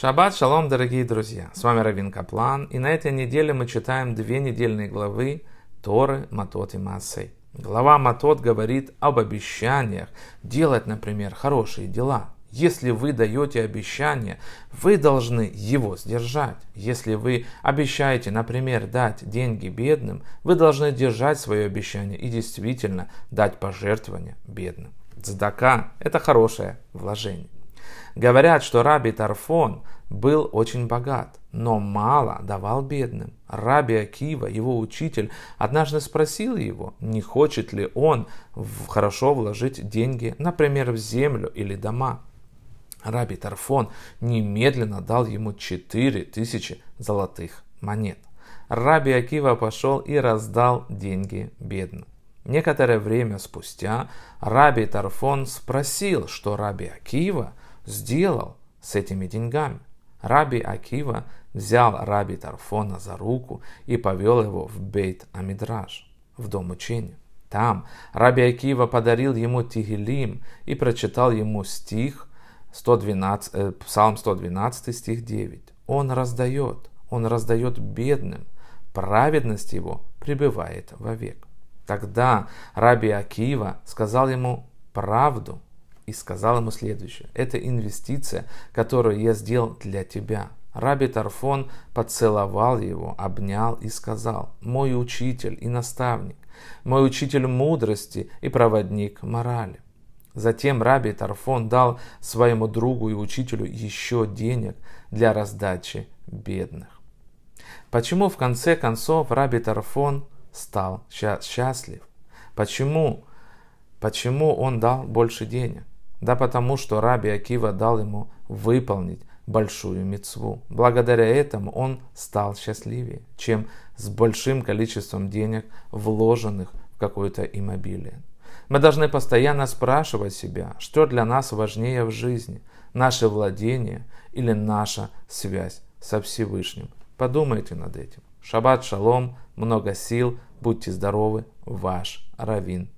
Шаббат шалом, дорогие друзья! С вами Равин Каплан, и на этой неделе мы читаем две недельные главы Торы, Матот и Массей. Глава Матот говорит об обещаниях делать, например, хорошие дела. Если вы даете обещание, вы должны его сдержать. Если вы обещаете, например, дать деньги бедным, вы должны держать свое обещание и действительно дать пожертвование бедным. Цдака – это хорошее вложение. Говорят, что раби Тарфон был очень богат, но мало давал бедным. Раби Акива, его учитель, однажды спросил его, не хочет ли он хорошо вложить деньги, например, в землю или дома. Раби Тарфон немедленно дал ему 4000 золотых монет. Раби Акива пошел и раздал деньги бедным. Некоторое время спустя Раби Тарфон спросил, что Раби Акива сделал с этими деньгами. Раби Акива взял Раби Тарфона за руку и повел его в Бейт Амидраж, в дом учения. Там Раби Акива подарил ему Тигелим и прочитал ему стих 112, э, Псалм 112, стих 9. Он раздает, он раздает бедным, праведность его пребывает вовек. Тогда Раби Акива сказал ему правду и сказал ему следующее. Это инвестиция, которую я сделал для тебя. Раби Тарфон поцеловал его, обнял и сказал, «Мой учитель и наставник, мой учитель мудрости и проводник морали». Затем Раби Тарфон дал своему другу и учителю еще денег для раздачи бедных. Почему в конце концов Раби Тарфон стал счастлив? Почему? Почему он дал больше денег? Да потому что Раби Акива дал ему выполнить большую мецву. Благодаря этому он стал счастливее, чем с большим количеством денег, вложенных в какое-то иммобилие. Мы должны постоянно спрашивать себя, что для нас важнее в жизни, наше владение или наша связь со Всевышним. Подумайте над этим. Шаббат шалом, много сил, будьте здоровы, ваш Равин